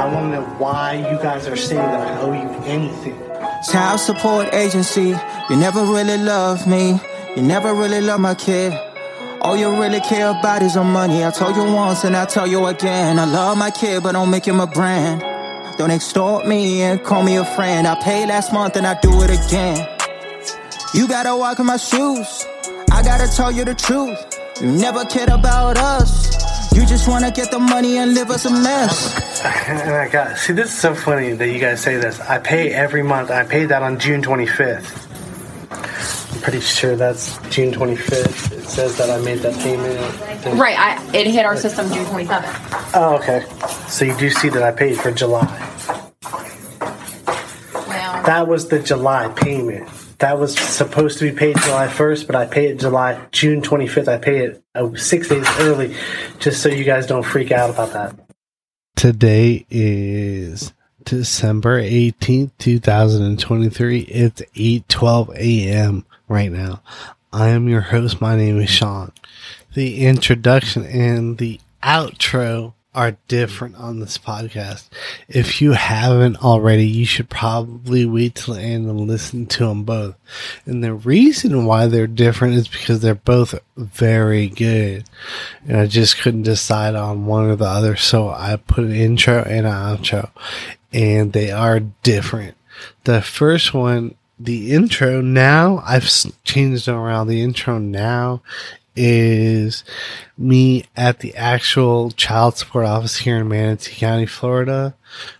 I want to know why you guys are saying that I owe you anything. Child support agency, you never really loved me. You never really love my kid. All you really care about is your money. I told you once and I tell you again. I love my kid, but don't make him a brand. Don't extort me and call me a friend. I paid last month and I do it again. You gotta walk in my shoes. I gotta tell you the truth. You never cared about us. You just wanna get the money and live us a mess. And I got see. This is so funny that you guys say this. I pay every month. I paid that on June 25th. I'm pretty sure that's June 25th. It says that I made that payment. Right. I, it hit our system June 27th. Oh, okay. So you do see that I paid for July. Well, That was the July payment. That was supposed to be paid July 1st, but I paid it July June 25th. I paid it uh, six days early, just so you guys don't freak out about that. Today is December 18th, 2023. It's 8:12 a.m. right now. I am your host. My name is Sean. The introduction and the outro are different on this podcast. If you haven't already, you should probably wait till the end and listen to them both. And the reason why they're different is because they're both very good. And I just couldn't decide on one or the other. So I put an intro and an outro and they are different. The first one, the intro now, I've changed around. The intro now is me at the actual child support office here in Manatee County, Florida,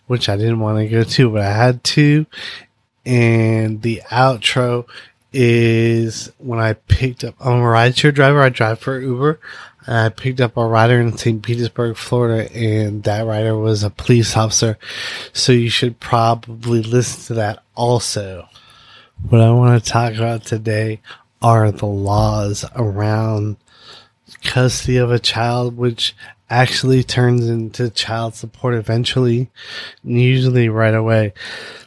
which I didn't want to go to, but I had to. And the outro is when I picked up, I'm a rideshare driver. I drive for Uber. And I picked up a rider in St. Petersburg, Florida, and that rider was a police officer. So you should probably listen to that also. What I want to talk about today are the laws around custody of a child, which actually turns into child support eventually, usually right away.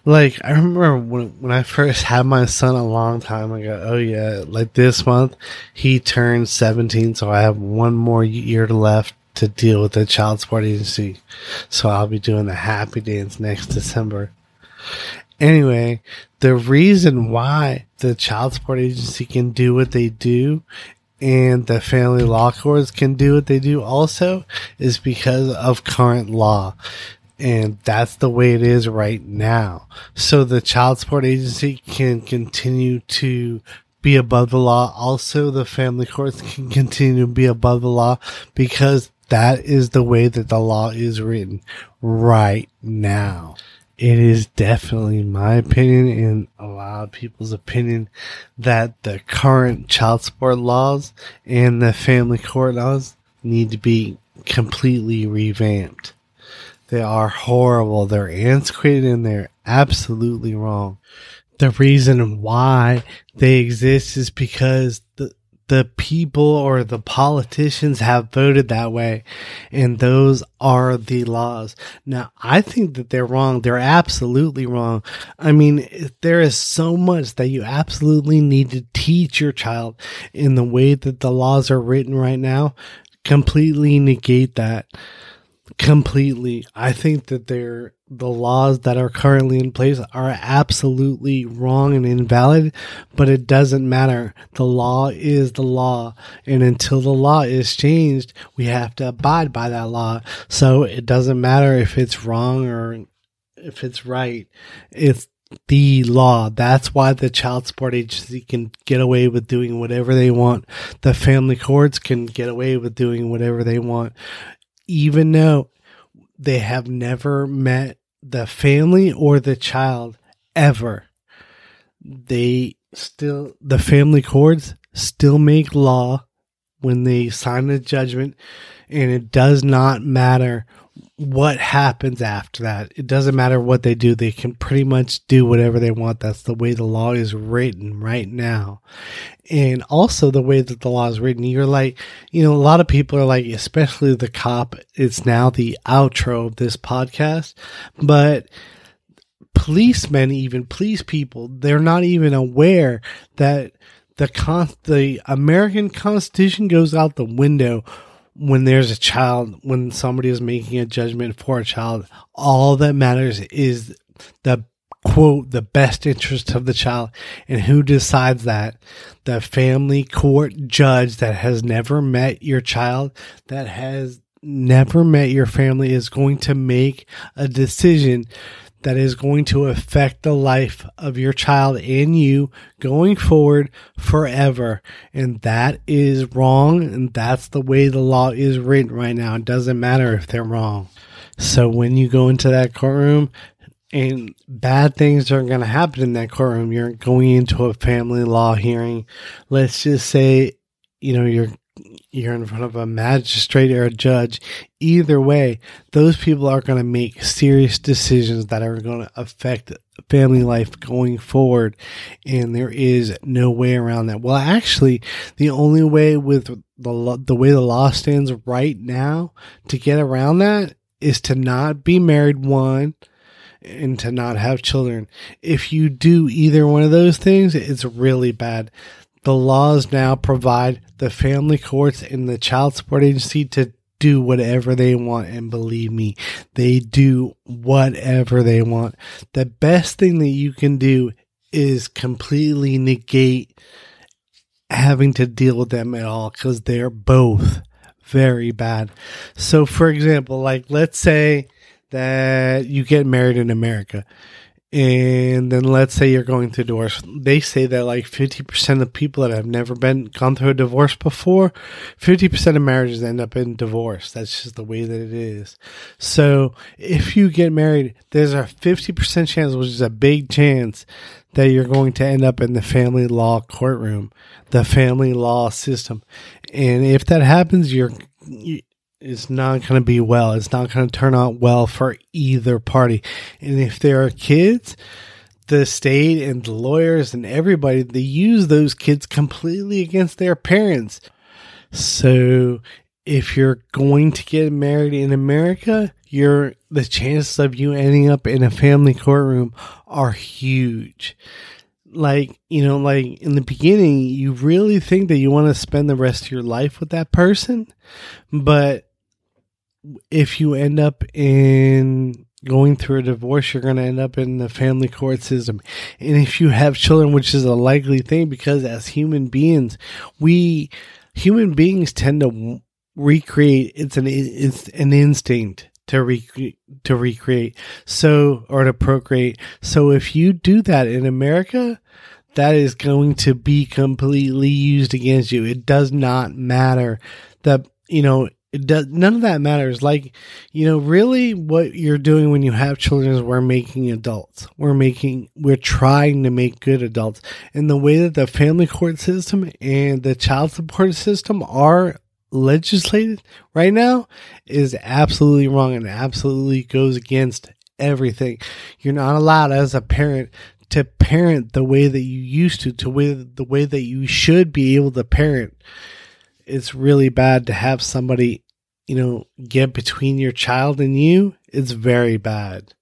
Like, I remember when, when I first had my son a long time ago, oh yeah, like this month, he turned 17, so I have one more year left to deal with the child support agency. So I'll be doing the happy dance next December. Anyway, the reason why the child support agency can do what they do and the family law courts can do what they do also is because of current law. And that's the way it is right now. So the child support agency can continue to be above the law. Also, the family courts can continue to be above the law because that is the way that the law is written right now it is definitely my opinion and a lot of people's opinion that the current child support laws and the family court laws need to be completely revamped. They are horrible. They're antiquated and they're absolutely wrong. The reason why they exist is because the people or the politicians have voted that way and those are the laws. Now, I think that they're wrong. They're absolutely wrong. I mean, there is so much that you absolutely need to teach your child in the way that the laws are written right now. Completely negate that. Completely. I think that they're the laws that are currently in place are absolutely wrong and invalid, but it doesn't matter. The law is the law. And until the law is changed, we have to abide by that law. So it doesn't matter if it's wrong or if it's right. It's the law. That's why the child support agency can get away with doing whatever they want. The family courts can get away with doing whatever they want, even though they have never met the family or the child ever. They still, the family courts still make law when they sign a judgment, and it does not matter what happens after that. It doesn't matter what they do. They can pretty much do whatever they want. That's the way the law is written right now. And also the way that the law is written, you're like, you know, a lot of people are like, especially the cop, it's now the outro of this podcast, but policemen, even police people, they're not even aware that the con- the American Constitution goes out the window when there's a child, when somebody is making a judgment for a child, all that matters is the quote, the best interest of the child. And who decides that? The family court judge that has never met your child, that has never met your family is going to make a decision that is going to affect the life of your child and you going forward forever. And that is wrong. And that's the way the law is written right now. It doesn't matter if they're wrong. So when you go into that courtroom, and bad things are going to happen in that courtroom. You're going into a family law hearing. Let's just say, you know, you're you're in front of a magistrate or a judge. Either way, those people are going to make serious decisions that are going to affect family life going forward. And there is no way around that. Well, actually, the only way with the, the way the law stands right now to get around that is to not be married, one, and to not have children. If you do either one of those things, it's really bad the laws now provide the family courts and the child support agency to do whatever they want. And believe me, they do whatever they want. The best thing that you can do is completely negate having to deal with them at all because they're both very bad. So, for example, like let's say that you get married in America and then let's say you're going through divorce. They say that like 50% of people that have never been gone through a divorce before, 50% of marriages end up in divorce. That's just the way that it is. So if you get married, there's a 50% chance, which is a big chance that you're going to end up in the family law courtroom, the family law system. And if that happens, you're, is not going to be well. It's not going to turn out well for either party. And if there are kids, the state and the lawyers and everybody, they use those kids completely against their parents. So if you're going to get married in America, you're the chances of you ending up in a family courtroom are huge. Like, you know, like in the beginning, you really think that you want to spend the rest of your life with that person, but if you end up in going through a divorce, you're going to end up in the family court system. And if you have children, which is a likely thing because as human beings, we human beings tend to recreate. It's an it's an instinct to recreate to recreate. So or to procreate. So if you do that in America, that is going to be completely used against you. It does not matter that you know it does none of that matters. Like you know really what you're doing when you have children is we're making adults. We're making we're trying to make good adults. And the way that the family court system and the child support system are legislated right now is absolutely wrong and absolutely goes against everything. You're not allowed as a parent to parent the way that you used to to way the way that you should be able to parent. It's really bad to have somebody, you know, get between your child and you. It's very bad.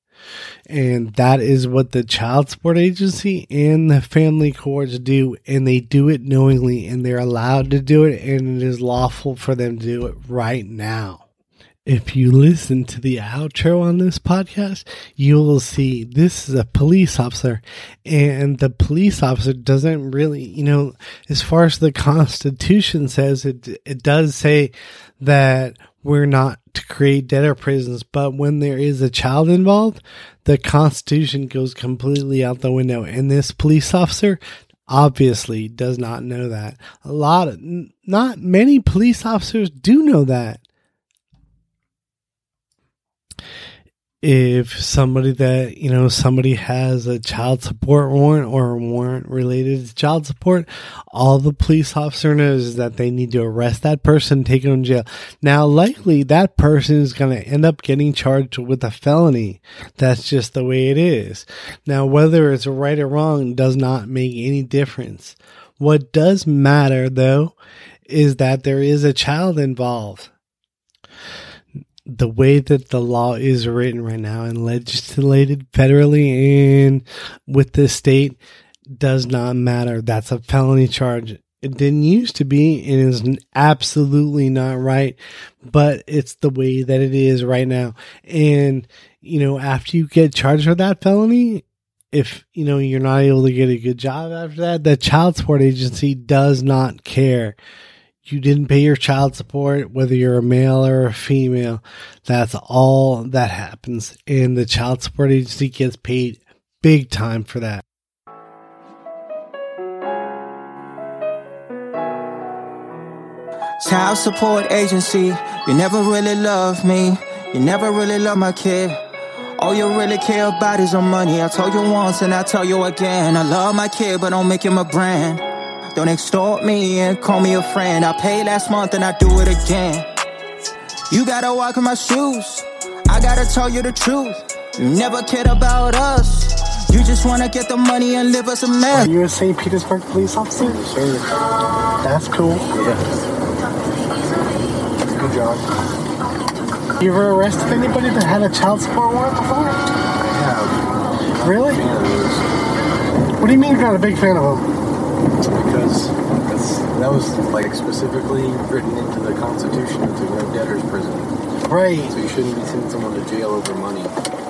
And that is what the child support agency and the family courts do. And they do it knowingly and they're allowed to do it. And it is lawful for them to do it right now if you listen to the outro on this podcast, you will see this is a police officer, and the police officer doesn't really, you know, as far as the Constitution says, it it does say that we're not to create debtor prisons, but when there is a child involved, the Constitution goes completely out the window, and this police officer obviously does not know that. A lot of, not many police officers do know that if somebody that you know somebody has a child support warrant or a warrant related to child support all the police officer knows is that they need to arrest that person take them to jail. Now likely that person is going to end up getting charged with a felony. That's just the way it is. Now whether it's right or wrong does not make any difference. What does matter though is that there is a child involved the way that the law is written right now and legislated federally and with the state does not matter. That's a felony charge. It didn't used to be and is absolutely not right, but it's the way that it is right now. And, you know, after you get charged with that felony, if, you know, you're not able to get a good job after that, the child support agency does not care. You didn't pay your child support, whether you're a male or a female. That's all that happens. And the child support agency gets paid big time for that. Child support agency, you never really love me. You never really love my kid. All you really care about is your money. I told you once and I tell you again. I love my kid, but don't make him a brand. Don't extort me and call me a friend. I paid last month and I do it again. You gotta walk in my shoes. I gotta tell you the truth. You never cared about us. You just wanna get the money and live us a man. Are you a St. Petersburg police officer? Sir, That's cool. good job. You ever arrested anybody that had a child support warrant before? Yeah, Really? What do you mean you're not a big fan of them? Because that's that was like specifically written into the Constitution to no debtors prison. Right. So you shouldn't be sending someone to jail over money.